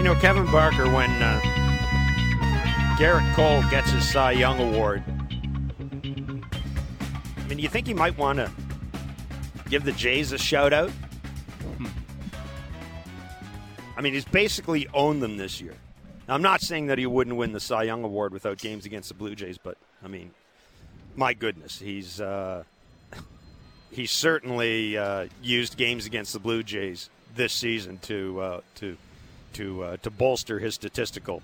You know, Kevin Barker, when uh, Gerrit Cole gets his Cy Young Award, I mean, you think he might want to give the Jays a shout out? I mean, he's basically owned them this year. Now, I'm not saying that he wouldn't win the Cy Young Award without games against the Blue Jays, but I mean, my goodness, he's uh, he's certainly uh, used games against the Blue Jays this season to uh, to to uh, to bolster his statistical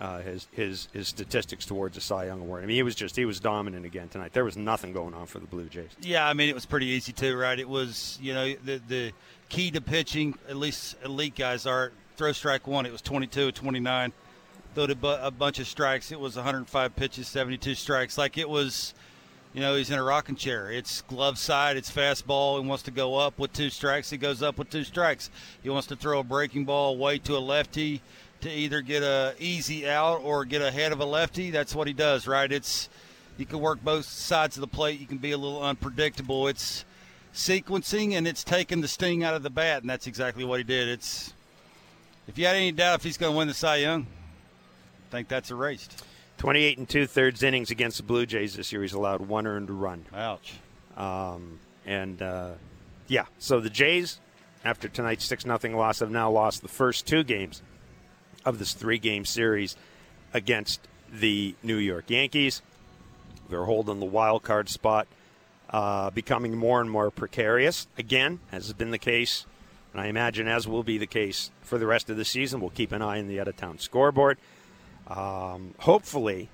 uh, his his his statistics towards the Cy Young Award. I mean, he was just he was dominant again tonight. There was nothing going on for the Blue Jays. Yeah, I mean it was pretty easy too, right? It was you know the the key to pitching, at least elite guys are throw strike one. It was 22 29. Threw a, bu- a bunch of strikes. It was 105 pitches, 72 strikes. Like it was, you know, he's in a rocking chair. It's glove side. It's fastball. He wants to go up with two strikes. He goes up with two strikes. He wants to throw a breaking ball away to a lefty to either get a easy out or get ahead of a lefty. That's what he does, right? It's you can work both sides of the plate. You can be a little unpredictable. It's sequencing and it's taking the sting out of the bat, and that's exactly what he did. It's if you had any doubt if he's going to win the Cy Young, I think that's erased. 28 and two thirds innings against the Blue Jays this year. He's allowed one earned run. Ouch. Um, and uh, yeah, so the Jays, after tonight's six nothing loss, have now lost the first two games of this three game series against the New York Yankees. They're holding the wild card spot, uh, becoming more and more precarious. Again, as has been the case, and I imagine as will be the case for the rest of the season. We'll keep an eye on the out of town scoreboard. Um, hopefully,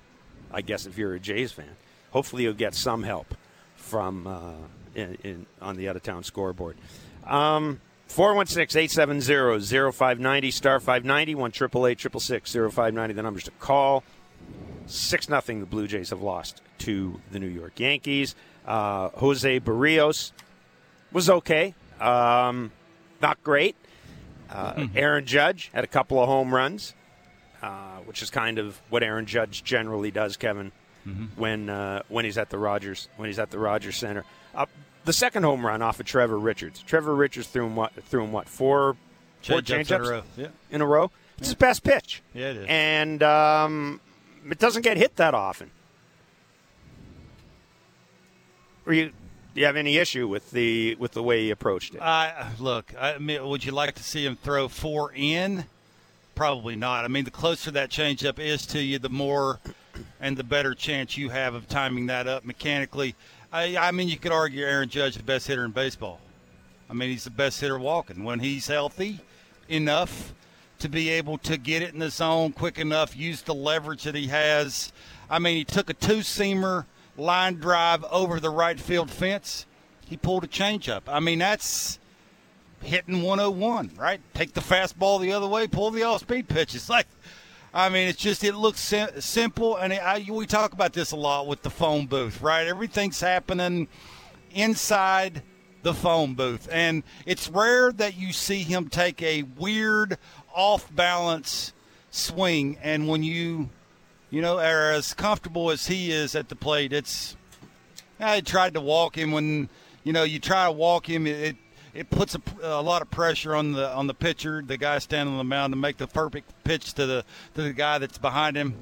I guess if you're a Jays fan, hopefully you'll get some help from uh, in, in, on the out of town scoreboard. Um, 416-870-0590, star 590, 1 590 the numbers to call. 6 nothing. the Blue Jays have lost to the New York Yankees. Uh, Jose Berrios was okay. Um, not great. Uh, Aaron Judge had a couple of home runs, uh, which is kind of what Aaron Judge generally does, Kevin, when uh, when he's at the Rogers when he's at the Rogers Center. Uh, the second home run off of Trevor Richards. Trevor Richards threw him what? Threw him what? Four, four Changeups in a row. Yeah. in a row. It's his best pitch. Yeah, it is. And um, it doesn't get hit that often. You, do you have any issue with the with the way he approached it? I look. I mean, would you like to see him throw four in? Probably not. I mean, the closer that changeup is to you, the more and the better chance you have of timing that up mechanically. I, I mean, you could argue Aaron Judge is the best hitter in baseball. I mean, he's the best hitter walking when he's healthy enough to be able to get it in the zone quick enough, use the leverage that he has. I mean, he took a two seamer line drive over the right field fence. He pulled a changeup. I mean, that's hitting 101, right? Take the fastball the other way, pull the off speed pitch. It's like, I mean, it's just, it looks sim- simple. And I, we talk about this a lot with the phone booth, right? Everything's happening inside the phone booth. And it's rare that you see him take a weird, off balance swing. And when you, you know, are as comfortable as he is at the plate, it's, I tried to walk him when, you know, you try to walk him, it, it puts a, a lot of pressure on the on the pitcher, the guy standing on the mound, to make the perfect pitch to the to the guy that's behind him.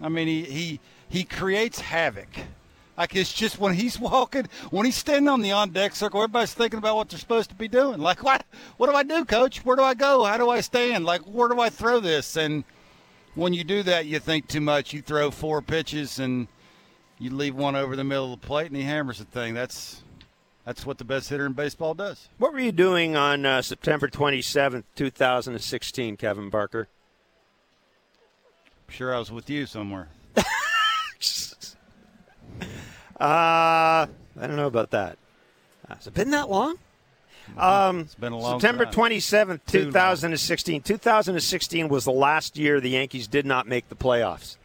I mean, he he he creates havoc. Like it's just when he's walking, when he's standing on the on deck circle, everybody's thinking about what they're supposed to be doing. Like, what what do I do, coach? Where do I go? How do I stand? Like, where do I throw this? And when you do that, you think too much. You throw four pitches and you leave one over the middle of the plate, and he hammers the thing. That's that's what the best hitter in baseball does. What were you doing on uh, September 27th, 2016, Kevin Barker? I'm sure I was with you somewhere. Uh, I don't know about that. Has it been that long? Um, It's been a long September time. twenty seventh, two thousand and sixteen. Two thousand and sixteen was the last year the Yankees did not make the playoffs.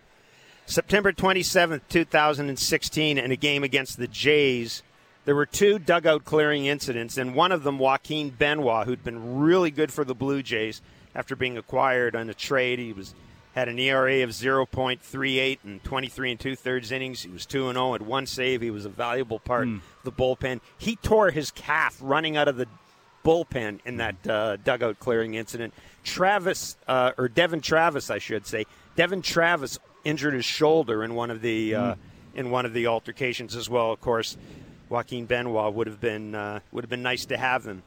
September 27th, 2016, in a game against the Jays, there were two dugout clearing incidents, and one of them, Joaquin Benoit, who'd been really good for the Blue Jays after being acquired on a trade. He was had an ERA of 0.38 and 23 and two thirds innings. He was 2 and 0 at one save. He was a valuable part of the bullpen. He tore his calf running out of the bullpen in that uh, dugout clearing incident. Travis, uh, or Devon Travis, I should say, Devon Travis injured his shoulder in one of the uh, in one of the altercations as well. Of course, Joaquin Benoit would have been uh, would have been nice to have him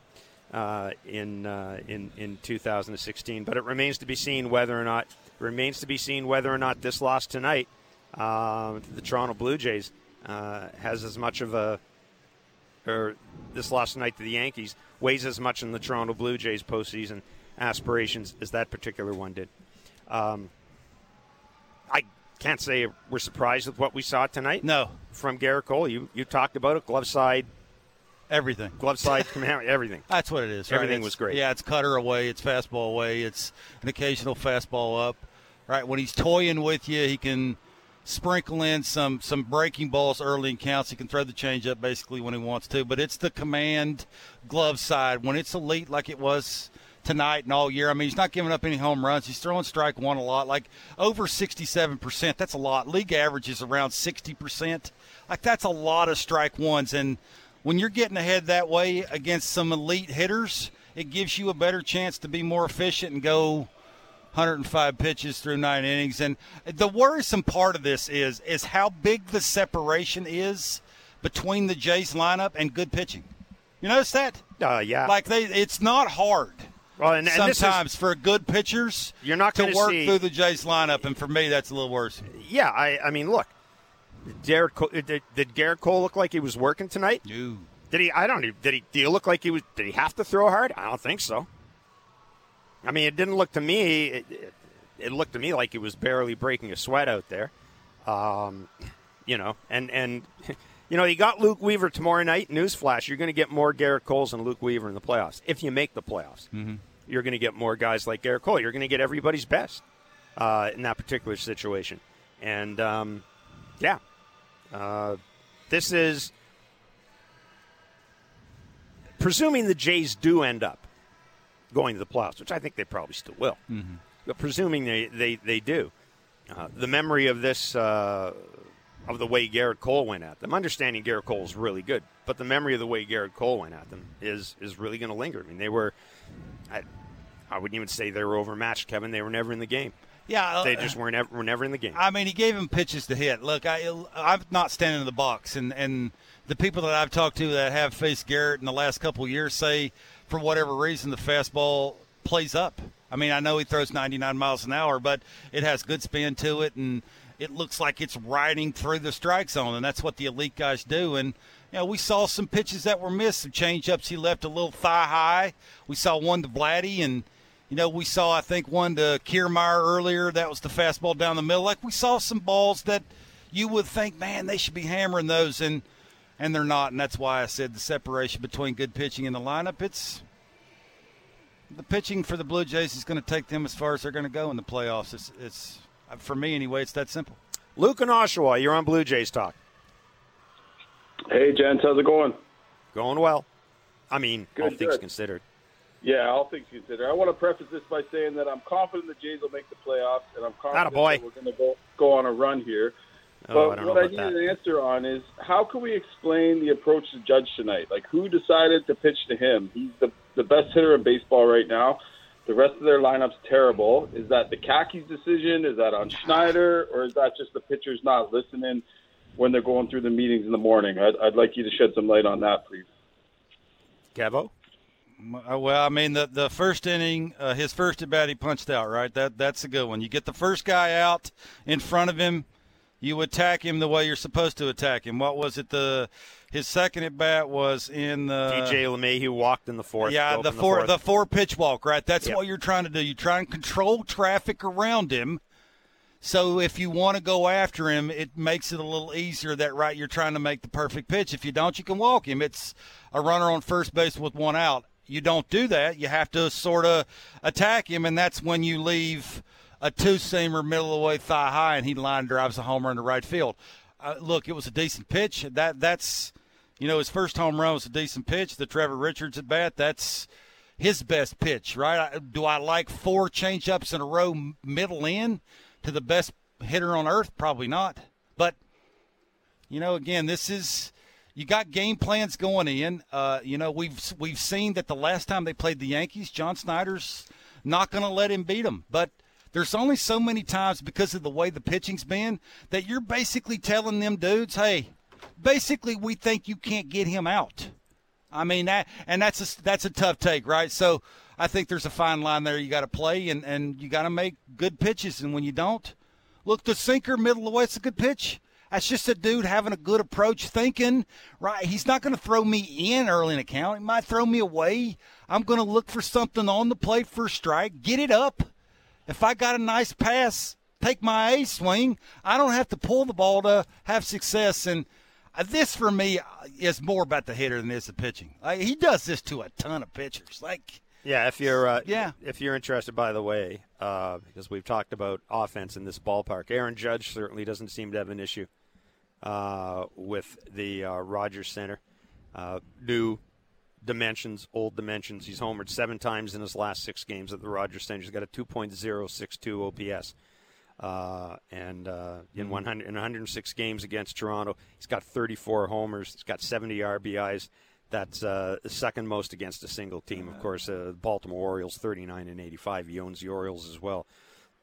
uh, in uh, in in 2016, but it remains to be seen whether or not remains to be seen whether or not this loss tonight uh, to the Toronto Blue Jays uh, has as much of a or this loss tonight to the Yankees weighs as much in the Toronto Blue Jays postseason aspirations as that particular one did. Um, can't say we're surprised with what we saw tonight. No, from Gerrit Cole. You you talked about it, glove side, everything, glove side, command, everything. That's what it is. Right? Everything It's- was great. Yeah, it's cutter away, it's fastball away, it's an occasional fastball up. Right when he's toying with you, he can sprinkle in some some breaking balls early in counts. He can throw the changeup basically when he wants to, but it's the command glove side when it's elite like it was tonight and all year. I mean, he's not giving up any home runs. He's throwing strike one a lot, like over 67%. That's a lot. League average is around 60%. Like that's a lot of strike ones and when you're getting ahead that way against some elite hitters, it gives you a better chance to be more efficient and go 105 pitches through nine innings. And the worrisome part of this is is how big the separation is between the Jays lineup and good pitching. You notice that? Uh, yeah. Like they, it's not hard. Well, and, and this is- Sometimes for good pitchers, You're not to gonna work see- through the Jays lineup, and for me, that's a little worse. yeah, I, I mean, look, Gerrit Cole, did, did Gerrit Cole look like he was working tonight? You. Did he? I don't. even- Did he? Do you look like he was? Did he have to throw hard? I don't think so. I mean, it didn't look to me. It, it, it looked to me like he was barely breaking a sweat out there. Um, you know, and and you know, you got Luke Weaver tomorrow night. Newsflash: you're going to get more Gerrit Coles and Luke Weaver in the playoffs if you make the playoffs. Mm-hmm. You're going to get more guys like Gerrit Cole. You're going to get everybody's best uh, in that particular situation. And um, yeah, uh, this is presuming the Jays do end up going to the playoffs, which I think they probably still will. But presuming they, they, they do, uh, the memory of this, uh, of the way Gerrit Cole went at them, understanding Gerrit Cole is really good, but the memory of the way Gerrit Cole went at them is is really going to linger. I mean, they were, I, I wouldn't even say they were overmatched, Kevin. They were never in the game. Yeah, uh, They just weren't ever, were never in the game. I mean, he gave him pitches to hit. Look, I, I'm not standing in the box, and, and the people that I've talked to that have faced Gerrit in the last couple of years say, for whatever reason, the fastball plays up. I mean, I know he throws 99 miles an hour, but it has good spin to it, and it looks like it's riding through the strike zone, and that's what the elite guys do. And you know, we saw some pitches that were missed, some changeups. He left a little thigh high. We saw one to Vladdy, and you know, we saw I think one to Kiermaier earlier. That was the fastball down the middle. Like we saw some balls that you would think, man, they should be hammering those, and and they're not. And that's why I said the separation between good pitching and the lineup. It's the pitching for the Blue Jays is going to take them as far as they're going to go in the playoffs. It's, it's for me anyway. It's that simple. Luke and Oshawa, you're on Blue Jays talk. Hey, gents, how's it going? Going well. I mean, all Good, things good. considered. Yeah, all things considered. I want to preface this by saying that I'm confident the Jays will make the playoffs, and I'm confident Attaboy. that we're going to go go on a run here. Oh, but I don't know what I need that. an answer on is how can we explain the approach to Judge tonight? Like, who decided to pitch to him? He's the the best hitter in baseball right now. The rest of their lineup's terrible. Is that the Khakis' decision? Is that on Schneider, or is that just the pitchers not listening when they're going through the meetings in the morning? I'd, I'd like you to shed some light on that, please. Kevo? Uh, Well, I mean, the the first inning, uh, his first at bat, he punched out. Right, that that's a good one. You get the first guy out in front of him, you attack him the way you're supposed to attack him. What was it? The his second at bat was in the DJ LeMahieu walked in the fourth. Yeah, the four fourth. the four pitch walk. Right, that's Yep. what you're trying to do. You try and control traffic around him. So if you want to go after him, it makes it a little easier. That right, you're trying to make the perfect pitch. If you don't, you can walk him. It's a runner on first base with one out. You don't do that. You have to sort of attack him, and that's when you leave a two seamer middle of the way thigh high, and he line drives a homer into right field. Uh, look, it was a decent pitch. That that's you know his first home run was a decent pitch. The Trevor Richards at bat, that's his best pitch, right? Do I like four changeups in a row, middle in, to the best hitter on earth? Probably not. But you know, again, this is you got game plans going in. Uh, you know, we've we've seen that the last time they played the Yankees, John Schneider's not going to let him beat them. But there's only so many times because of the way the pitching's been that you're basically telling them dudes, hey, basically we think you can't get him out. I mean that, and that's a, that's a tough take, right? So I think there's a fine line there you got to play, and and you got to make good pitches, and when you don't, look the sinker middle of the way, it's a good pitch. That's just a dude having a good approach, thinking, right? He's not going to throw me in early in a count. He might throw me away. I'm going to look for something on the plate for a strike, get it up. If I got a nice pass, take my A swing. I don't have to pull the ball to have success. And this, for me, is more about the hitter than it is the pitching. Like, he does this to a ton of pitchers. Like, yeah, if you're uh, yeah, if you're interested, by the way, uh, because we've talked about offense in this ballpark, Aaron Judge certainly doesn't seem to have an issue uh, with the uh, Rogers Center. Uh, new dimensions, old dimensions. He's homered seven times in his last six games at the Rogers Center. He's got a 2.062 OPS. Uh, and uh, in 100 in 106 games against Toronto, he's got 34 homers. He's got 70 RBIs. That's uh, the second most against a single team. Of course, uh, Baltimore Orioles 39 and 85. He owns the Orioles as well.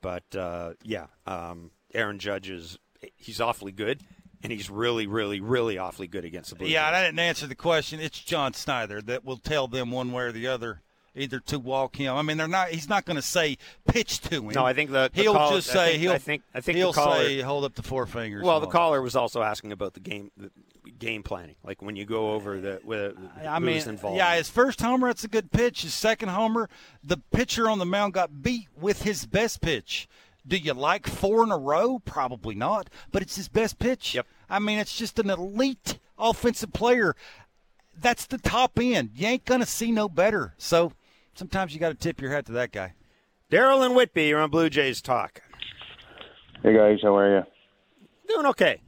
But uh, yeah, um, Aaron Judge is he's awfully good and he's really, really, really awfully good against the Blue Yeah, Jays. I didn't answer the question. It's John Schneider that will tell them one way or the other, either to walk him. I mean, they're not. He's not going to say pitch to him. No, I think the, the he'll caller, just I say think, he'll. I think I think he'll caller, say hold up the four fingers. Well, the all. caller was also asking about the game, the game planning, like when you go over the with I mean, involved. yeah, his first homer, that's a good pitch. His second homer, the pitcher on the mound got beat with his best pitch. Do you like four in a row? Probably not, but it's his best pitch. Yep. I mean, it's just an elite offensive player. That's the top end. You ain't gonna see no better. So sometimes you got to tip your hat to that guy. Daryl and Whitby, you're on Blue Jays talk. Hey guys, how are you? Doing okay.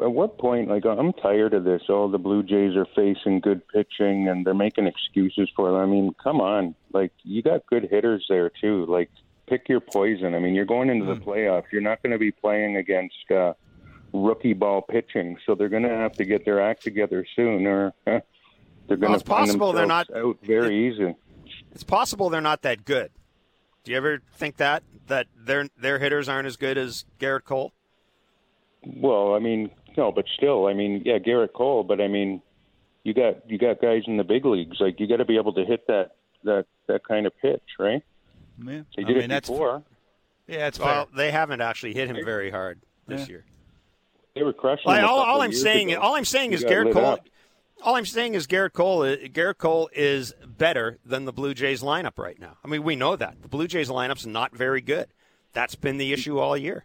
At what point, like, I'm tired of this. All the Blue Jays are facing good pitching, and they're making excuses for it. I mean, come on, like, you got good hitters there too. Like, pick your poison. I mean, you're going into the playoffs. You're not going to be playing against uh, rookie ball pitching, so they're going to have to get their act together soon, or they're going Well, to it's possible they're not- out very easy. It's possible they're not that good. Do you ever think that that their their hitters aren't as good as Gerrit Cole? Well, I mean, no, but still, I mean, yeah, Gerrit Cole, but I mean, you got you got guys in the big leagues. Like you got to be able to hit that that that kind of pitch, right? Yeah. They I did mean, it that's before. yeah, it's Well, fair. they haven't actually hit him very hard this Yeah. year. They were crushing. Like, him a all, couple all I'm years saying, ago. all I'm saying is got Gerrit Cole. up. All I'm saying is Gerrit Cole. uh, Gerrit Cole is better than the Blue Jays lineup right now. I mean, we know that the Blue Jays lineup's not very good. That's been the issue all year.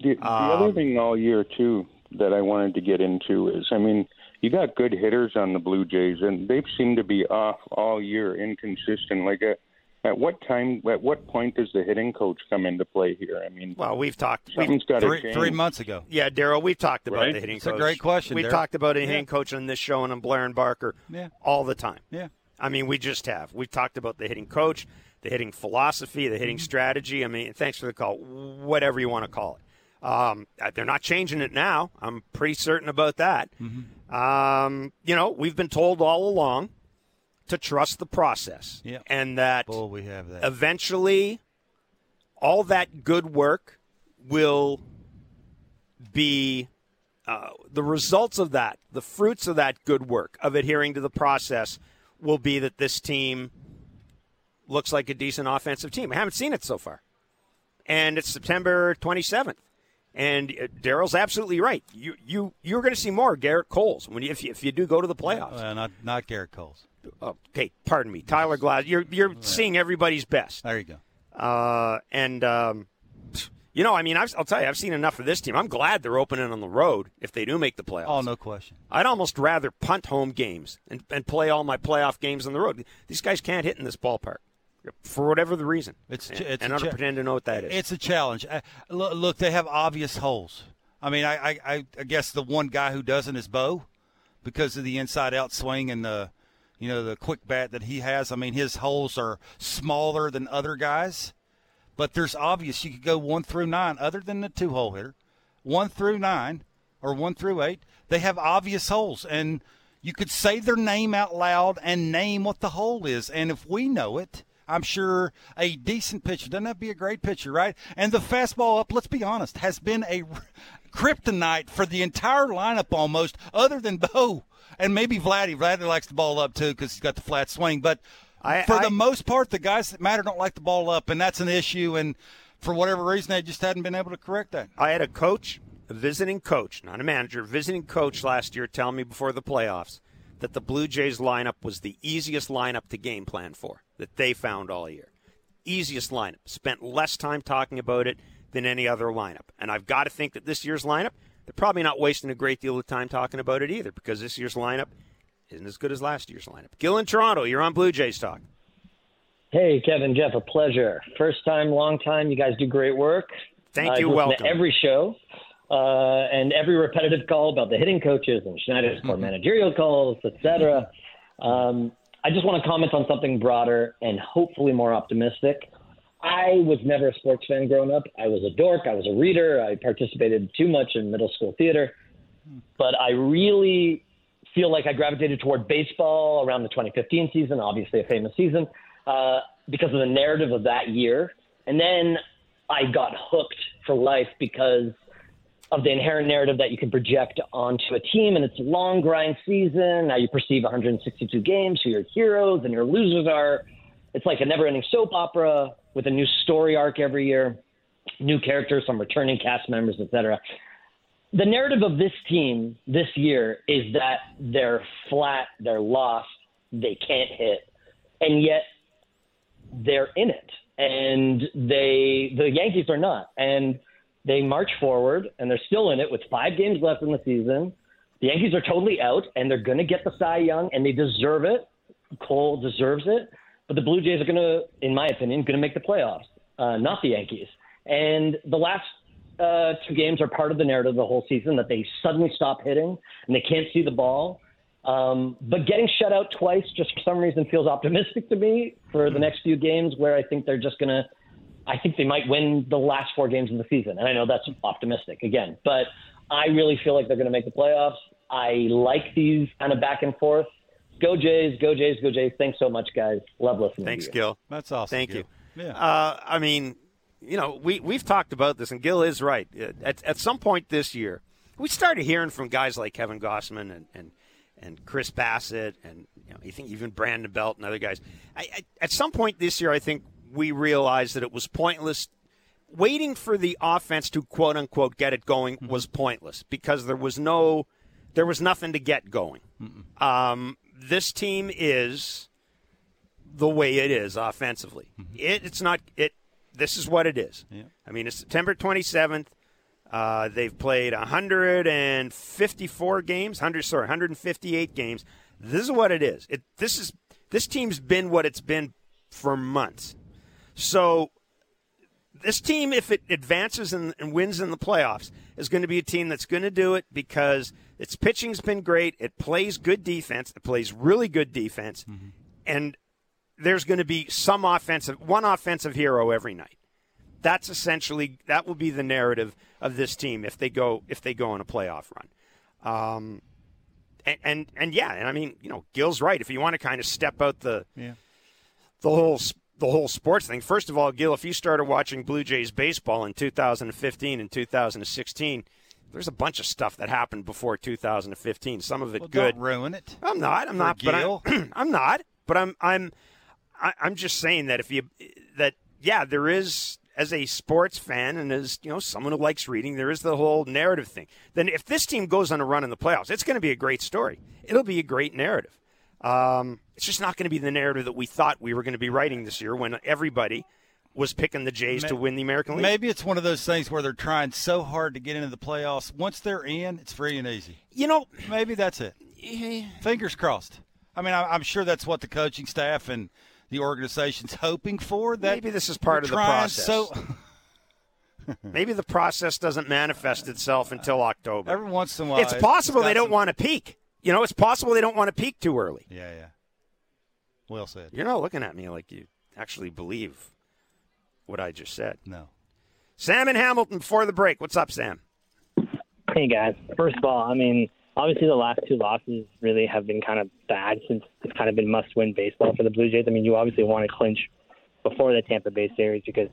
The, the Um, other thing all year too that I wanted to get into is, I mean, you got good hitters on the Blue Jays, and they've seemed to be off all year, inconsistent. Like, at, at what time, at what point does the hitting coach come into play here? I mean, Well, we've talked. We've, something's got to Three, change. three months ago. yeah, Daryl, we've talked about Right? the hitting coach. It's a great question, We've Daryl. talked about a Yeah. hitting coach on this show and on Blair and Barker Yeah. all the time. Yeah. I mean, we just have. We've talked about the hitting coach, the hitting philosophy, the Mm-hmm. hitting strategy. I mean, thanks for the call. Whatever you want to call it. Um, they're not changing it now. I'm pretty certain about that. Mm-hmm. Um, you know, we've been told all along to trust the process, Yeah. and that we have that. eventually all that good work will be uh, the results of that, the fruits of that good work of adhering to the process will be that this team looks like a decent offensive team. I haven't seen it so far. And it's September 27th. And uh, Daryl's absolutely right. You you you're going to see more Gerrit Coles when you, if you, if you do go to the playoffs. Well, not not Gerrit Coles. Okay, pardon me, Tyler Glass. You're you're seeing everybody's best. There you go. Uh, and um, you know, I mean, I've, I'll tell you, I've seen enough of this team. I'm glad they're opening on the road if they do make the playoffs. Oh, no question. I'd almost rather punt home games and, and play all my playoff games on the road. These guys can't hit in this ballpark for whatever the reason. It's- and, it's and I don't cha- pretend to know what that is. It's a challenge. Uh, look, look, they have obvious holes. I mean, I, I, I- I guess the one guy who doesn't is Bo, because of the inside-out swing and the, you know, the quick bat that he has. I mean, his holes are smaller than other guys, but there's obvious. You could go one through nine, other than the two-hole hitter, one through nine. or one through eight, they have obvious holes. And you could say their name out loud and name what the hole is. And if we know it, I'm sure a decent pitcher doesn't to be a great pitcher, right? And the fastball up, let's be honest, has been a kryptonite for the entire lineup almost, other than Bo and maybe Vladdy. Vladdy likes the ball up too because he's got the flat swing. But I, for I, the most part, the guys that matter don't like the ball up, and that's an issue. And for whatever reason, they just hadn't been able to correct that. I had a coach, a visiting coach, not a manager, visiting coach last year, tell me before the playoffs that the Blue Jays lineup was the easiest lineup to game plan for that they found all year. Easiest lineup. Spent less time talking about it than any other lineup. And I've got to think that this year's lineup, they're probably not wasting a great deal of time talking about it either because this year's lineup isn't as good as last year's lineup. Gil in Toronto, you're on Blue Jays Talk. Hey, Kevin, Jeff, a pleasure. First time, long time. You guys do great work. Thank you. welcome. to every show uh, and every repetitive call about the hitting coaches and Schneider's mm-hmm. managerial calls, etc. Um, I just want to comment on something broader and hopefully more optimistic. I was never a sports fan growing up. I was a dork. I was a reader. I participated too much in middle school theater. But I really feel like I gravitated toward baseball around the 2015 season, obviously a famous season, uh, because of the narrative of that year. And then I got hooked for life because of the inherent narrative that you can project onto a team and it's a long grind season. Now you perceive 162 games, who your heroes and your losers are. It's like a never ending soap opera with a new story arc every year, new characters, some returning cast members, etc. The narrative of this team this year is that they're flat, they're lost, they can't hit, and yet they're in it. And they the Yankees are not. And they march forward and they're still in it with five games left in the season. The Yankees are totally out and they're going to get the Cy Young and they deserve it. Cole deserves it. But the Blue Jays are going to, in my opinion, going to make the playoffs, uh, not the Yankees. And the last uh, two games are part of the narrative of the whole season that they suddenly stop hitting and they can't see the ball. Um, but getting shut out twice just for some reason feels optimistic to me for the next few games where I think they're just going to I think they might win the last four games of the season. And I know that's optimistic again, but I really feel like they're going to make the playoffs. I like these kind of back and forth. Go Jays, go Jays, go Jays. Thanks so much, guys. Love listening. Thanks, to you. Gil. That's awesome. Thank Gil. you. Yeah. Uh, I mean, you know, we we've talked about this, and Gil is right. At at some point this year, we started hearing from guys like Kevin Gausman and and, and Chris Bassitt, and you know, you think even Brandon Belt and other guys. I, I, at some point this year, I think we realized that it was pointless. Waiting for the offense to quote unquote get it going mm-hmm. was pointless because there was no, there was nothing to get going. Um, this team is the way it is offensively. Mm-hmm. It, it's not it. This is what it is. Yeah. I mean, it's September 27th. Uh, they've played 154 games, 100 sorry, 158 games. This is what it is. It this is this team's been what it's been for months. So this team, if it advances and, and, wins in the playoffs, is going to be a team that's going to do it because its pitching's been great. It plays good defense. It plays really good defense, mm-hmm. and there's going to be some offensive, one offensive hero every night. That's essentially that will be the narrative of this team if they go if they go on a playoff run. Um, and, and and yeah, and I mean, you know, Gil's right. If you want to kind of step out the yeah. the whole the whole sports thing. First of all, Gil, if you started watching Blue Jays baseball in 2015 and 2016, there's a bunch of stuff that happened before 2015. Some of it well, good. ruin it. I'm not. I'm not. Gil. But I'm, I'm not. But I'm. I'm. I'm just saying that if you that yeah, there is as a sports fan and as you know someone who likes reading, there is the whole narrative thing. Then if this team goes on a run in the playoffs, it's going to be a great story. It'll be a great narrative. Um, it's just not going to be the narrative that we thought we were going to be writing this year when everybody was picking the Jays to win the American League. Maybe it's one of those things where they're trying so hard to get into the playoffs. Once they're in, it's free and easy. You know, maybe that's it. Eh, Fingers crossed. I mean, I'm sure that's what the coaching staff and the organization's hoping for. That maybe this is part of the process. So. maybe the process doesn't manifest itself until October. Every once in a while, it's possible it's they don't some... want to peak. You know, it's possible they don't want to peak too early. Yeah, yeah. Well said. You're not looking at me like you actually believe what I just said. No. Sam and Hamilton before the break. What's up, Sam? Hey guys. First of all, I mean, obviously the last two losses really have been kind of bad since it's kind of been must-win baseball for the Blue Jays. I mean, you obviously want to clinch before the Tampa Bay series because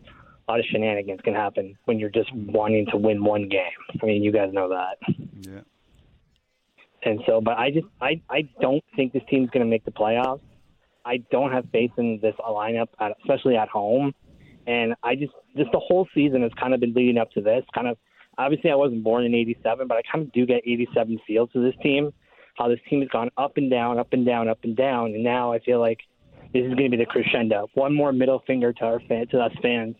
a lot of shenanigans can happen when you're just wanting to win one game. I mean, you guys know that. Yeah. And so, but I just, I, I don't think this team's going to make the playoffs. I don't have faith in this lineup, at, especially at home. And I just, just the whole season has kind of been leading up to this. Kind of, obviously, I wasn't born in '87, but I kind of do get '87 feel to this team. How this team has gone up and down, up and down, up and down, and now I feel like this is going to be the crescendo. One more middle finger to our fan, to us fans,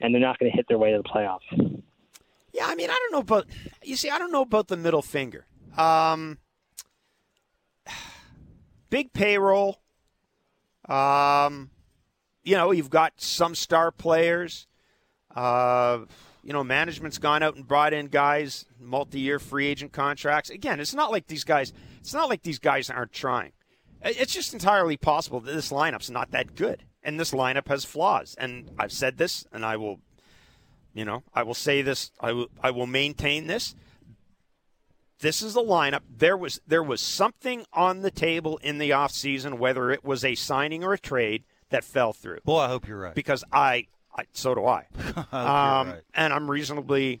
and they're not going to hit their way to the playoffs. Yeah, I mean, I don't know about. You see, I don't know about the middle finger. Um, big payroll. Um, you know, you've got some star players. Uh, you know, management's gone out and brought in guys, multi-year free agent contracts. Again, it's not like these guys. It's not like these guys aren't trying. It's just entirely possible that this lineup's not that good, and this lineup has flaws. And I've said this, and I will, you know, I will say this. I will. I will maintain this. This is a lineup. There was there was something on the table in the offseason, whether it was a signing or a trade, that fell through. Boy, I hope you're right. Because I, I so do I. I um, And I'm reasonably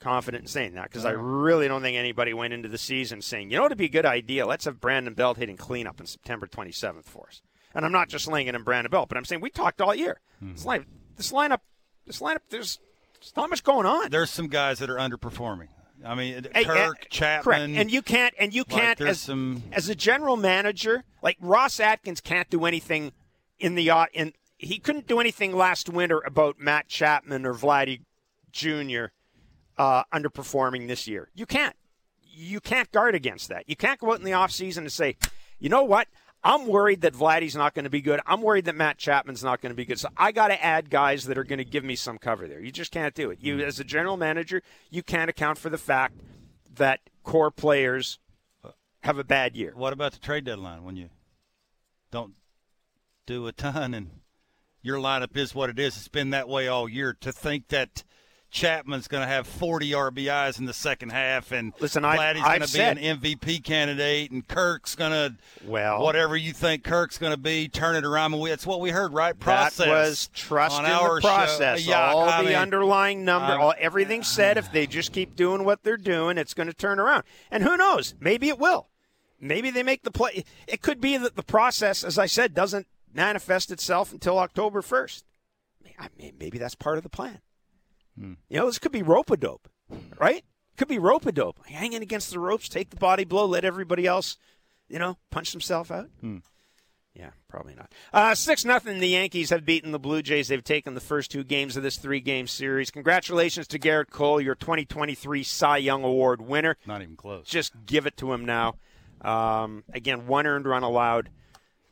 confident in saying that because I really don't think anybody went into the season saying, you know, it'd be a good idea. Let's have Brandon Belt hitting cleanup on September 27th for us. And I'm not just laying it in Brandon Belt, but I'm saying we talked all year. Mm-hmm. This, line, this lineup, this lineup, there's, there's not much going on. There's some guys that are underperforming. I mean, Hey, Kirk, uh, Chapman. Correct. And you can't and you can't there's as some- as a general manager, like Ross Atkins can't do anything in the uh, in he couldn't do anything last winter about Matt Chapman or Vladdy Jr. Uh, underperforming this year. You can't. You can't guard against that. You can't go out in the offseason and say, you know what? I'm worried that Vladdy's not going to be good. I'm worried that Matt Chapman's not going to be good. So I got to add guys that are going to give me some cover there. You just can't do it. You, mm-hmm. as a general manager, you can't account for the fact that core players have a bad year. What about the trade deadline when you don't do a ton and your lineup is what it is? It's been that way all year. To think that Chapman's going to have 40 RBIs in the second half and Listen, Vladdy's going to be said- an MVP candidate and Kirk's going to Well- whatever you think Kirk's going to be, turn it around. And we, that's what we heard, right? Process. That was trust in the show. process. Yeah, all I the mean, underlying number, all, everything said. If they just keep doing what they're doing, it's going to turn around. And who knows? Maybe it will. Maybe they make the play. It could be that the process, as I said, doesn't manifest itself until October first. I mean, maybe that's part of the plan. Hmm. You know, this could be rope a dope, right? Could be rope a dope. Hanging against the ropes, take the body blow, let everybody else, you know, punch themselves out. Yeah, probably not. Uh, six nothing. The Yankees have beaten the Blue Jays. They've taken the first two games of this three-game series. Congratulations to Gerrit Cole, your 2023 Cy Young Award winner. not even close. Just give it to him now. Um, again, one earned run allowed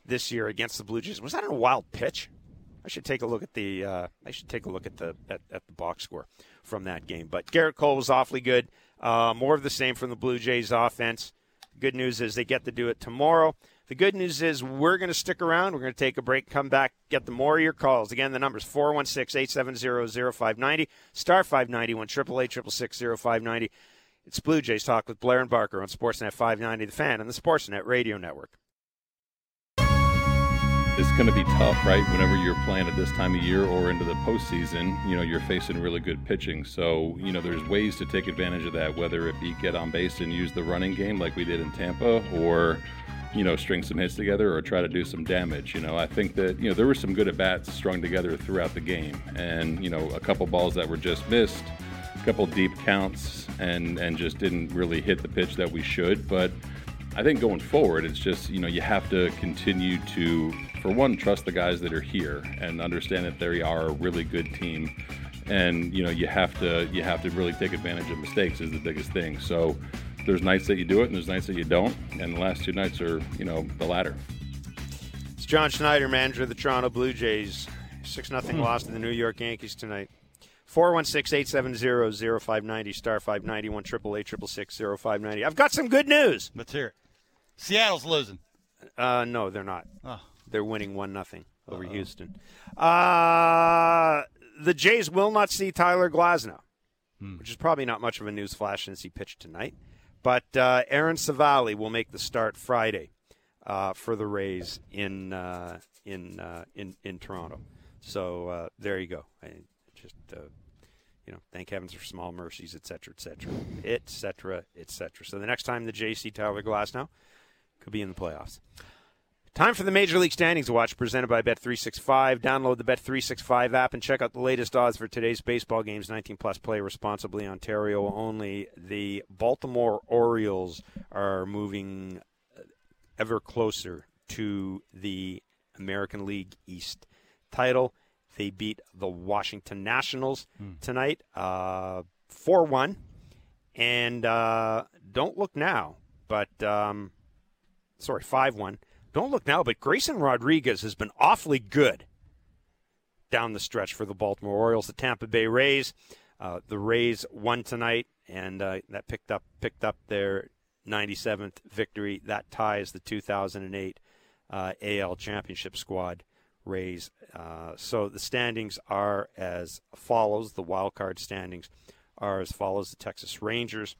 this year against the Blue Jays. Was that a wild pitch? I should take a look at the. Uh, I should take a look at the at, at the box score from that game. But Gerrit Cole was awfully good. Uh, more of the same from the Blue Jays offense. Good news is they get to do it tomorrow. The good news is we're going to stick around. We're going to take a break, come back, get the more of your calls. Again, the number's 416 870 0590, star 591, 888 0590. It's Blue Jays Talk with Blair and Barker on Sportsnet 590, The Fan, and the Sportsnet Radio Network. It's going to be tough, right? Whenever you're playing at this time of year or into the postseason, you know, you're facing really good pitching. So, you know, there's ways to take advantage of that, whether it be get on base and use the running game like we did in Tampa or, you know, string some hits together or try to do some damage. You know, I think that, you know, there were some good at bats strung together throughout the game. And, you know, a couple balls that were just missed, a couple deep counts, and, and just didn't really hit the pitch that we should. But, I think going forward, it's just, you know, you have to continue to, for one, trust the guys that are here and understand that they are a really good team. And, you know, you have to, you have to really take advantage of mistakes is the biggest thing. So there's nights that you do it and there's nights that you don't. And the last two nights are, you know, the latter. It's John Schneider, manager of the Toronto Blue Jays. 6 nothing hmm. loss to the New York Yankees tonight. 416 870 0590, star 591, 888 0590. I've got some good news. Let's hear it. Seattle's losing. Uh, no, they're not. Oh. They're winning 1 nothing over Houston. Uh, the Jays will not see Tyler Glasnow. which is probably not much of a news flash since he pitched tonight. But uh, Aaron Civale will make the start Friday uh, for the Rays in uh, in uh, in in Toronto. So uh, there you go. I just uh, you know, thank heavens for small mercies, et cetera, et cetera, et cetera, et cetera. So the next time the JC Tyler Glasnow could be in the playoffs. Time for the Major League Standings watch, presented by Bet365. Download the Bet365 app and check out the latest odds for today's baseball games. 19 plus play responsibly, Ontario only. The Baltimore Orioles are moving ever closer to the American League East title. They beat the Washington Nationals tonight, uh, 4 1. And uh, don't look now, but, um, sorry, 5 1. Don't look now, but Grayson Rodriguez has been awfully good down the stretch for the Baltimore Orioles. The Tampa Bay Rays, uh, the Rays won tonight, and uh, that picked up picked up their 97th victory. That ties the 2008 uh, AL Championship squad. Rays. Uh, so the standings are as follows. The wild card standings are as follows. The Texas Rangers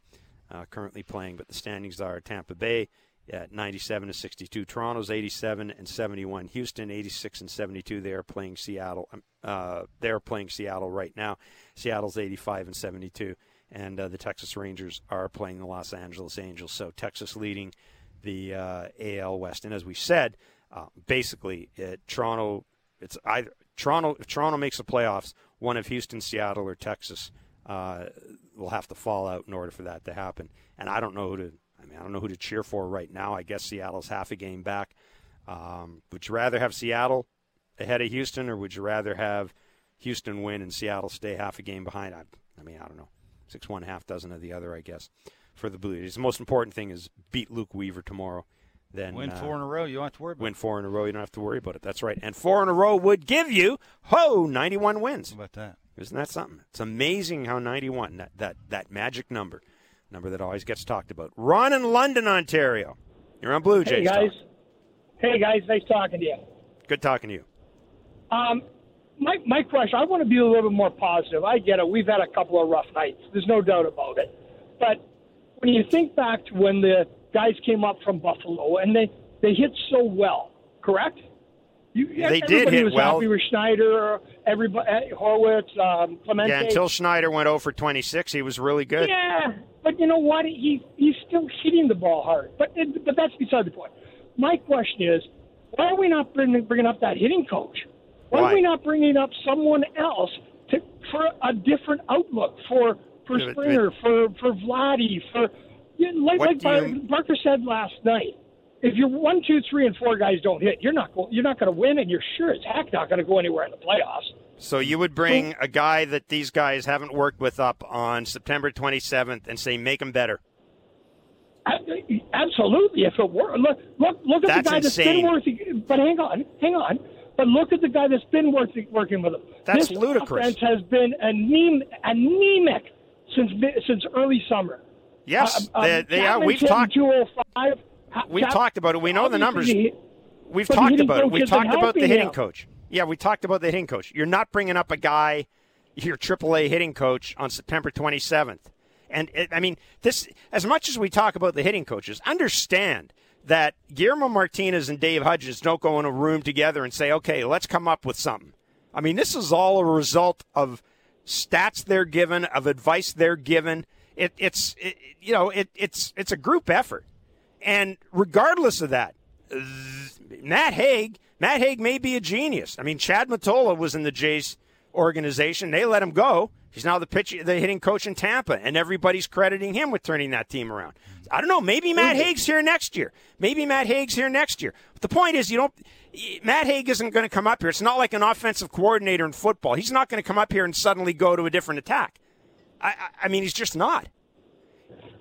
uh, currently playing, but the standings are Tampa Bay at 97 to 62. Toronto's 87 and 71. Houston 86 and 72. They are playing Seattle. um, Uh, they're playing Seattle right now. Seattle's 85 and 72, and uh, the Texas Rangers are playing the Los Angeles Angels. So Texas leading the uh, AL West. And as we said, uh, basically, it, Toronto. It's either Toronto. If Toronto makes the playoffs, one of Houston, Seattle, or Texas uh, will have to fall out in order for that to happen. And I don't know who to. I mean, I don't know who to cheer for right now. I guess Seattle's half a game back. Um, would you rather have Seattle ahead of Houston, or would you rather have Houston win and Seattle stay half a game behind? I, I mean, I don't know. Six one, half dozen of the other, I guess. For the Blue Jays, the most important thing is beat Luke Weaver tomorrow. Then Win uh, four in a row. You don't have to worry about win four in a row. You don't have to worry about it. That's right. And four in a row would give you ho 91 wins. How about that? Isn't that something? It's amazing how 91 that that that magic number, number that always gets talked about. Ron in London, Ontario. You're on Blue Jays. Hey guys. Talk. Hey guys, nice talking to you. Good talking to you. Um, my my question, I want to be a little bit more positive. I get it. We've had a couple of rough nights. There's no doubt about it. But when you think back to when the guys came up from Buffalo and they they hit so well, correct? You, They did hit was well. happy with Schneider, everybody, Horwitz, um, Clemente. Yeah, until Schneider went 0 for 26, he was really good. Yeah, but you know what? He he's still hitting the ball hard. But it, but that's beside the point. My question is, why are we not bringing bringing up that hitting coach? Why, Why? are we not bringing up someone else to for a different outlook for for Springer, for for Vladdy, for yeah, like, like do Bar- you- Barker said last night. If your one, two, three, and four guys don't hit, you're not go, you're not going to win, and you're sure as heck not going to go anywhere in the playoffs. So you would bring a guy that these guys haven't worked with up on September 27th and say, make him better. Absolutely, if it were look look look at That's the guy that's insane. been working. But hang on, hang on. But look at the guy that's been working working with him. That's this ludicrous. Offense has been anem- anemic since since early summer. Yes, Uh, um, they, they are. We've talked. 205. We've Chap- talked about it. We know the numbers. he- We've talked about it. We've talked about the hitting him. coach. Yeah, we talked about the hitting coach. You're not bringing up a guy, your AAA hitting coach, on September 27th. And it, I mean, this as much as we talk about the hitting coaches, understand that Guillermo Martinez and Dave Hudgens don't go in a room together and say, "Okay, let's come up with something." I mean, this is all a result of stats they're given, of advice they're given. It, it's it, you know, it, it's it's a group effort, and regardless of that, Matt Hague, Matt Hague may be a genius. I mean, Chad Mottola was in the Jays organization. They let him go. He's now the pitch, the hitting coach in Tampa, and everybody's crediting him with turning that team around. I don't know. Maybe Matt Hague's here next year. Maybe Matt Hague's here next year. But the point is, you don't. Matt Hague isn't going to come up here. It's not like an offensive coordinator in football. He's not going to come up here and suddenly go to a different attack. I, I, I mean, he's just not.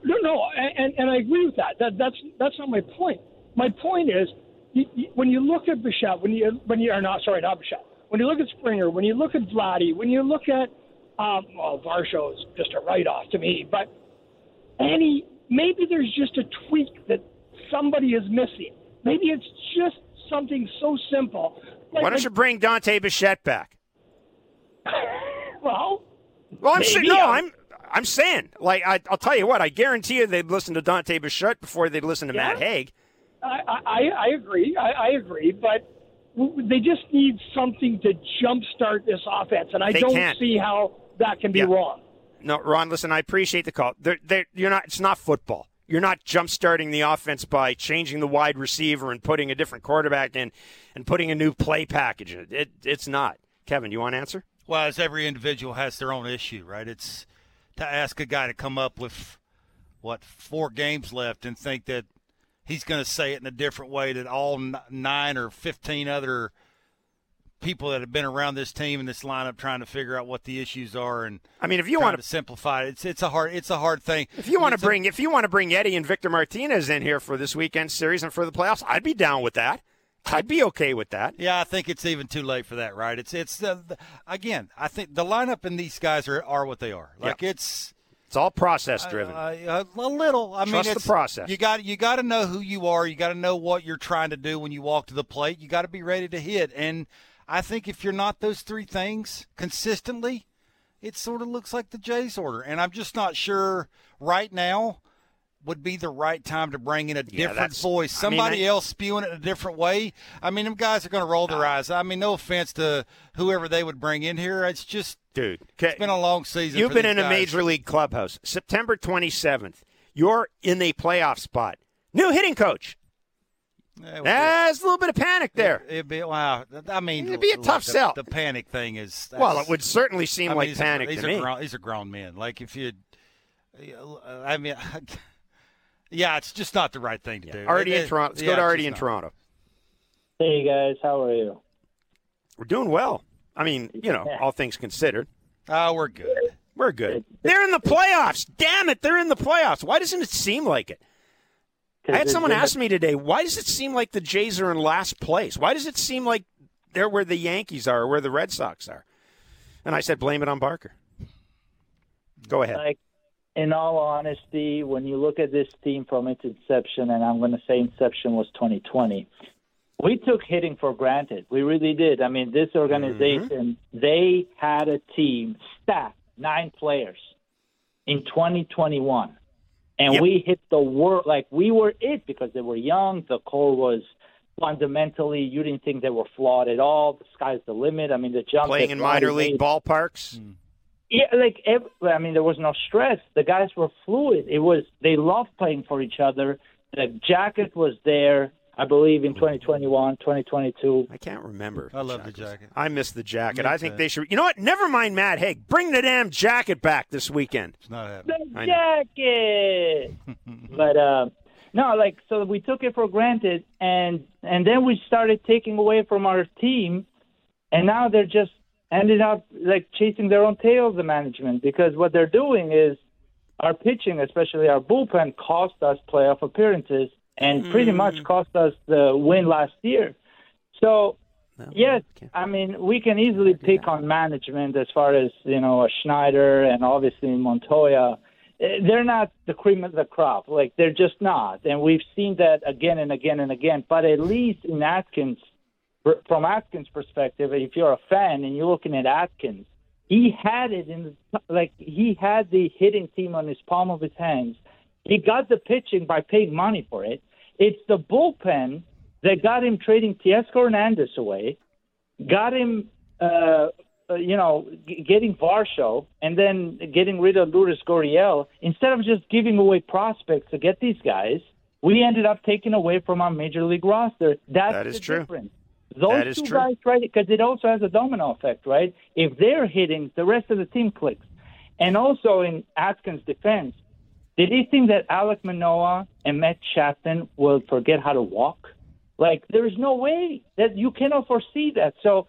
No, no, and, and I agree with that. that. That's that's not my point. My point is, you, you, when you look at Bichette, when you when you are not sorry, not Bichette. When you look at Springer, when you look at Vladdy, when you look at um, well, Varsho is just a write off to me. But any maybe there's just a tweak that somebody is missing. Maybe it's just something so simple. Like, Why don't you bring Dante Bichette back? well, Well, I'm saying no. I'm I'm saying, like, I, will tell you what, I guarantee you they'd listen to Dante Bichette before they'd listen to Yeah. Matt Hague. I, I, I agree. I, I agree, but they just need something to jumpstart this offense, and I They don't can't. see how that can be Yeah. wrong. No, Ron, listen, I appreciate the call. They're, they're, you're not. It's not football. You're not jumpstarting the offense by changing the wide receiver and putting a different quarterback in and putting a new play package in. It, it's not. Kevin, do you want to answer? Well, as every individual has their own issue, right? It's to ask a guy to come up with what four games left and think that he's going to say it in a different way that all nine or fifteen other people that have been around this team and this lineup trying to figure out what the issues are and I mean, if you want to simplify it. It's it's a hard it's a hard thing. If you want to It's a- bring if you want to bring Eddie and Victor Martinez in here for this weekend series and for the playoffs, I'd be down with that. I'd be okay with that. Yeah, I think it's even too late for that, right? It's it's the again. I think the lineup and these guys are are what they are. Like it's It's all process driven. uh, a little. I mean, Trust the process. You got you got to know who you are. You got to know what you're trying to do when you walk to the plate. You got to be ready to hit. And I think if you're not those three things consistently, it sort of looks like the Jays order. And I'm just not sure right now would be the right time to bring in a different that's- voice. I mean, Somebody I- else spewing it in a different way. I mean, them guys are going to roll their eyes. I mean, no offense to whoever they would bring in here. It's just Dude, it's been a long season. You've for been these in a major league clubhouse. September 27th, you're in a playoff spot. New hitting coach. Yeah, it There's a little bit of panic there. It'd be wow. I mean, It'd be a look, tough the, sell. The panic thing is Well, it would certainly seem I mean, like these are- panic these to are me. Grown, these are grown men. Like if you, I mean, yeah, it's just not the right thing to do. Already It- in it- Toronto. Let's yeah, go to it's Artie just in not. Toronto. Hey guys, how are you? We're doing well. I mean, you know, all things considered, Oh, we're good. we're good. They're in the playoffs. Damn it, they're in the playoffs. Why doesn't it seem like it? I had someone ask me today, why does it seem like the Jays are in last place? Why does it seem like they're where the Yankees are, or where the Red Sox are? And I said, blame it on Barker. Go ahead. Like, in all honesty, when you look at this team from its inception, and I'm going to say inception was 2020, we took hitting for granted. We really did. I mean, this organization, mm-hmm. they had a team stacked, nine players in 2021. And Yep. we hit the world like we were it because they were young. The core was fundamentally, you didn't think they were flawed at all. The sky's the limit. I mean, the jump Playing in minor league made- ballparks. Mm. yeah, like ev I mean, there was no stress. The guys were fluid. It was they loved playing for each other. The jacket was there. I believe in 2021, 2022. I can't remember. I love the jacket. I miss the jacket. Me I think too. they should. You know what? Never mind Matt Hague. Bring the damn jacket back this weekend. It's not happening. The jacket. but uh, no, like so we took it for granted, and and then we started taking away from our team, and now they're just ended up like chasing their own tails, the management, because what they're doing is our pitching, especially our bullpen, cost us playoff appearances and pretty much cost us the win last year. So Yes, I mean we can easily pick on management as far as you know Schneider and obviously Mottola. Eh, They're not the cream of the crop, like they're just not, and we've seen that again and again and again. But at least in Atkins, from Atkins' perspective, if you're a fan and you're looking at Atkins, he had it in the, like he had the hitting team on his palm of his hands. He got the pitching by paying money for it. It's the bullpen that got him trading Teoscar Hernandez away, got him, uh, uh, you know, g- getting Varsho, and then getting rid of Lourdes Gurriel. Instead of just giving away prospects to get these guys, we ended up taking away from our major league roster. That's That is the true. difference. Those That is two true. guys, right? Because it also has a domino effect, right? If they're hitting, the rest of the team clicks. And also in Atkins' defense, did he think that Alek Manoah and Matt Chapman will forget how to walk? Like, there is no way that you cannot foresee that. So,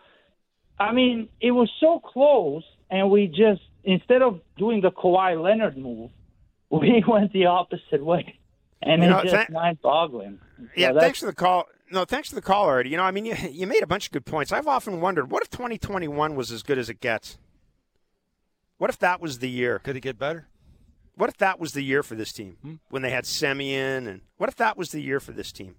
I mean, it was so close, and we just instead of doing the Kawhi Leonard move, we went the opposite way, and You know, it's just thank- mind-boggling. So Yeah, that's- thanks for the call. No, thanks for the call, Artie. You know, I mean, you, you made a bunch of good points. I've often wondered, what if 2021 was as good as it gets? What if that was the year? Could it get better? What if that was the year for this team Hmm. when they had Semien? And what if that was the year for this team?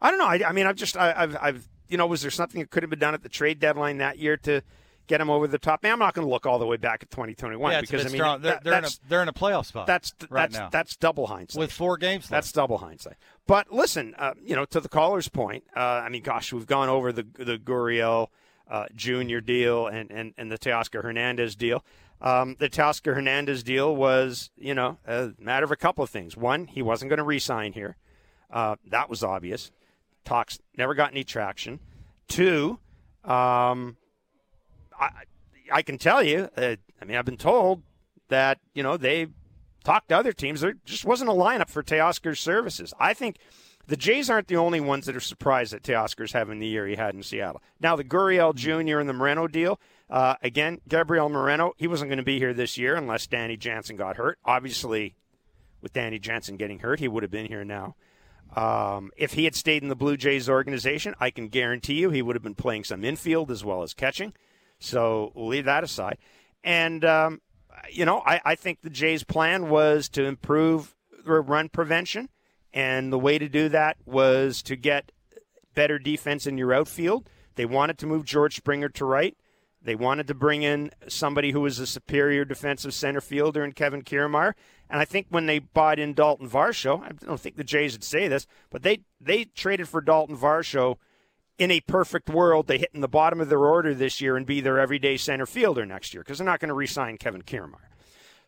I don't know. I, I mean, I've just, I, I've, I've, you know, was there something that could have been done at the trade deadline that year to get them over the top. Man, I'm not going to look all the way back at 2021 yeah, because I mean strong. They're, they're, in a, they're in a playoff spot. that's right that's now that's double hindsight. with four games That's left. double hindsight. But listen, uh, you know, to the caller's point, uh, I mean, gosh, we've gone over the the Gurriel uh, Junior deal and, and, and the Teoscar Hernandez deal. Um, the Teoscar Hernandez deal was, you know, a matter of a couple of things. One, he wasn't going to re-sign here. Uh, that was obvious. Talks never got any traction. Two, um, I, I can tell you, uh, I mean, I've been told that, you know, they talked to other teams. There just wasn't a lineup for Teoscar's services. I think the Jays aren't the only ones that are surprised that Teoscar's having the year he had in Seattle. Now, the Gurriel Jr. and the Moreno deal, uh, again, Gabriel Moreno, he wasn't going to be here this year unless Danny Jansen got hurt. Obviously, with Danny Jansen getting hurt, he would have been here now. Um, if he had stayed in the Blue Jays organization, I can guarantee you he would have been playing some infield as well as catching. So we'll leave that aside. And, um, you know, I, I think the Jays' plan was to improve run prevention. And the way to do that was to get better defense in your outfield. They wanted to move George Springer to right. They wanted to bring in somebody who was a superior defensive center fielder in Kevin Kiermaier. And I think when they bought in Dalton Varsho, I don't think the Jays would say this, but they, they traded for Dalton Varsho in a perfect world. They hit in the bottom of their order this year and be their everyday center fielder next year because they're not going to re sign Kevin Kiermaier.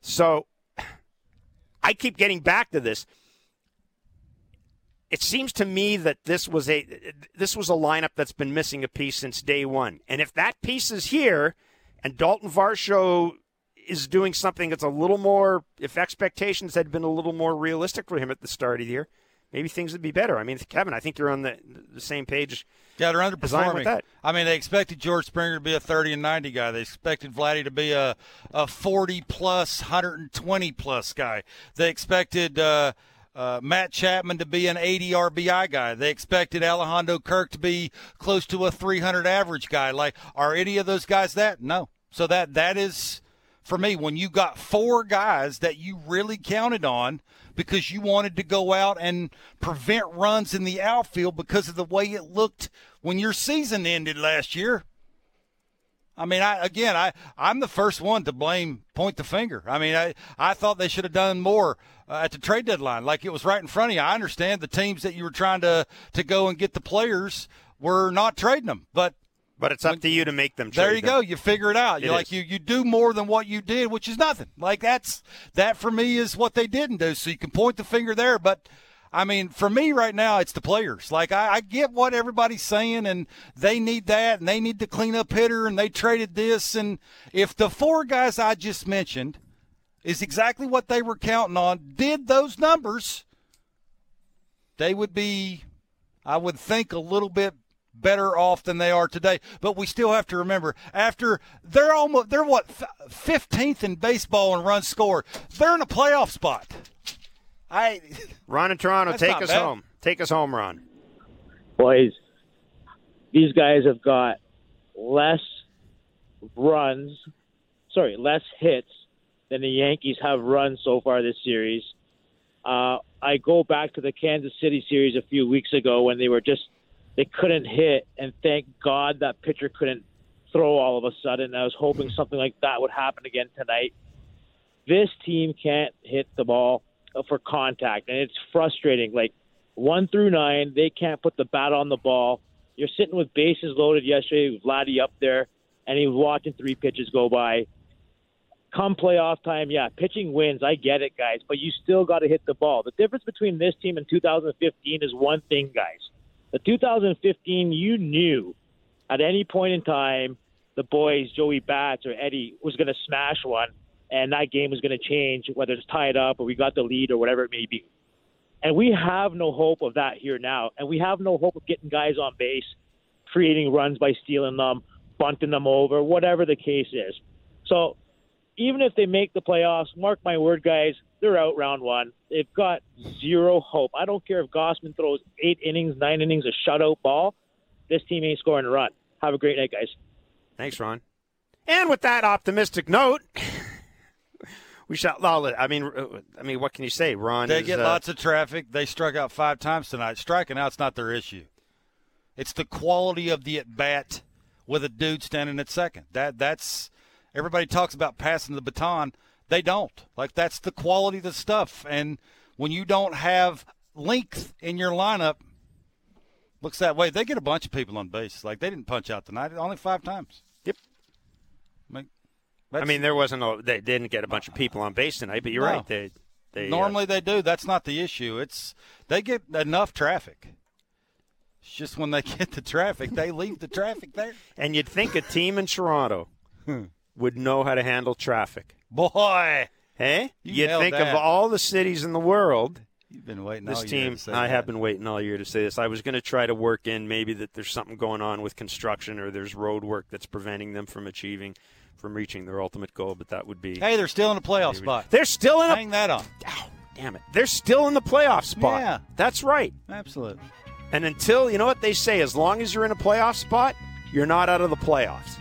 So I keep getting back to this it seems to me that this was a this was a lineup that's been missing a piece since day one. And if that piece is here, and Dalton Varsho is doing something that's a little more, if expectations had been a little more realistic for him at the start of the year, maybe things would be better. I mean, Kevin, I think you're on the the same page. Yeah, they're As I'm with underperforming. I mean, they expected George Springer to be a 30 and 90 guy. They expected Vladdy to be a, a 40 plus, 120 plus guy. They expected uh, uh, Matt Chapman to be an 80 RBI guy. They expected Alejandro Kirk to be close to a 300 average guy. Like, are any of those guys that? No. So that that is for me when you got four guys that you really counted on because you wanted to go out and prevent runs in the outfield because of the way it looked when your season ended last year. I mean, I again, I I'm the first one to blame, point the finger. I mean, I I thought they should have done more uh, at the trade deadline, like it was right in front of you. I understand the teams that you were trying to to go and get the players were not trading them, but But it's up to you to make them. there you them. go. You figure it out. You like is. you you do more than what you did, which is nothing. Like that's that for me is what they didn't do. So you can point the finger there, but I mean, for me right now, it's the players. Like I, I get what everybody's saying, and they need that, and they need the cleanup hitter, and they traded this, and if the four guys I just mentioned is exactly what they were counting on, did those numbers, they would be, I would think, a little bit better off than they are today. But we still have to remember after they're almost they're what fifteenth in baseball in runs scored. They're in a playoff spot. I Ron in Toronto, take us bad. home. Take us home, Ron. boys, these guys have got less runs, sorry, less hits than the Yankees have run so far this series. Uh, I go back to the Kansas City series a few weeks ago when they were just they couldn't hit, and thank God that pitcher couldn't throw all of a sudden. I was hoping something like that would happen again tonight. This team can't hit the ball Uh, for contact, and it's frustrating. Like one through nine, they can't put the bat on the ball. You're sitting with bases loaded yesterday with Vladdy up there, and he was watching three pitches go by. Come playoff time, yeah, pitching wins. I get it, guys, but you still got to hit the ball. The difference between this team and 2015 is one thing, guys. The 2015, you knew at any point in time the boys, Joey Bats or Eddie, was going to smash one, and that game was going to change, whether it's tied up or we got the lead or whatever it may be. And we have no hope of that here now. And we have no hope of getting guys on base, creating runs by stealing them, bunting them over, whatever the case is. So even if they make the playoffs, mark my word, guys, they're out round one. They've got zero hope. I don't care if Gausman throws eight innings, nine innings, a shutout ball. This team ain't scoring a run. Have a great night, guys. Thanks, Ron. And with that optimistic note, we shall. well, I mean, uh, I mean, what can you say? Ron. They is, get uh, lots of traffic. They struck out five times tonight. Striking out's not their issue. It's the quality of the at bat with a dude standing at second. That that's everybody talks about passing the baton. They don't. Like that's the quality of the stuff. And when you don't have length in your lineup, looks that way. They get a bunch of people on base. Like they didn't punch out tonight. Only five times. Like, I mean, there wasn't a, they didn't get a bunch of people on base tonight, but you're No. right. They they uh, Normally they do. That's not the issue. It's they get enough traffic. It's just when they get the traffic, they leave the traffic there. and you'd think a team in Toronto would know how to handle traffic. Boy, Hey, You you'd think that. of all the cities in the world. you've been waiting. This all year team, to say I that. have been waiting all year to say this. I was going to try to work in maybe that there's something going on with construction or there's road work that's preventing them from achieving, from reaching their ultimate goal. But that would be Hey, they're still in a playoff spot. they're still in a Hang that on. oh, damn it, they're still in the playoff spot. Yeah. that's right. Absolutely. And until you know what they say, as long as you're in a playoff spot, you're not out of the playoffs.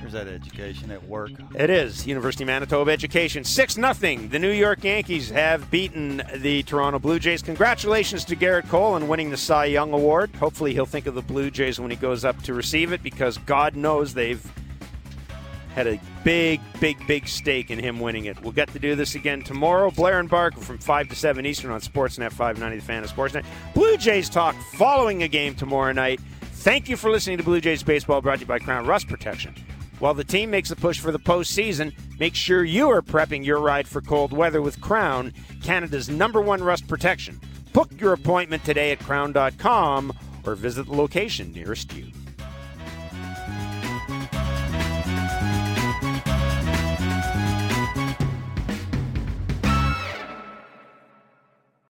There's that education at work. It is University of Manitoba Education six nothing. The New York Yankees have beaten the Toronto Blue Jays. Congratulations to Gerrit Cole on winning the Cy Young Award. Hopefully, he'll think of the Blue Jays when he goes up to receive it because God knows they've had a big, big, big stake in him winning it. We'll get to do this again tomorrow. Blair and Barker from 5 to 7 Eastern on Sportsnet 590, the fan of Sportsnet. Blue Jays talk following a game tomorrow night. Thank you for listening to Blue Jays Baseball brought to you by Krown Rust Protection. While the team makes a push for the postseason, make sure you are prepping your ride for cold weather with Krown, Canada's number one rust protection. Book your appointment today at krown.com or visit the location nearest you.